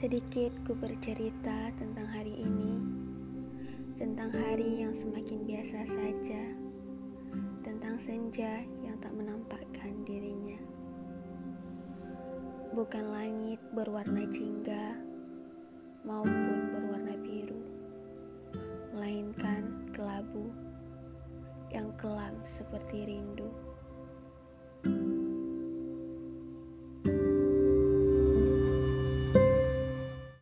Sedikit ku bercerita tentang hari ini, tentang hari yang semakin biasa saja, tentang senja yang tak menampakkan dirinya. Bukan langit berwarna jingga maupun berwarna biru, melainkan kelabu yang kelam seperti rindu.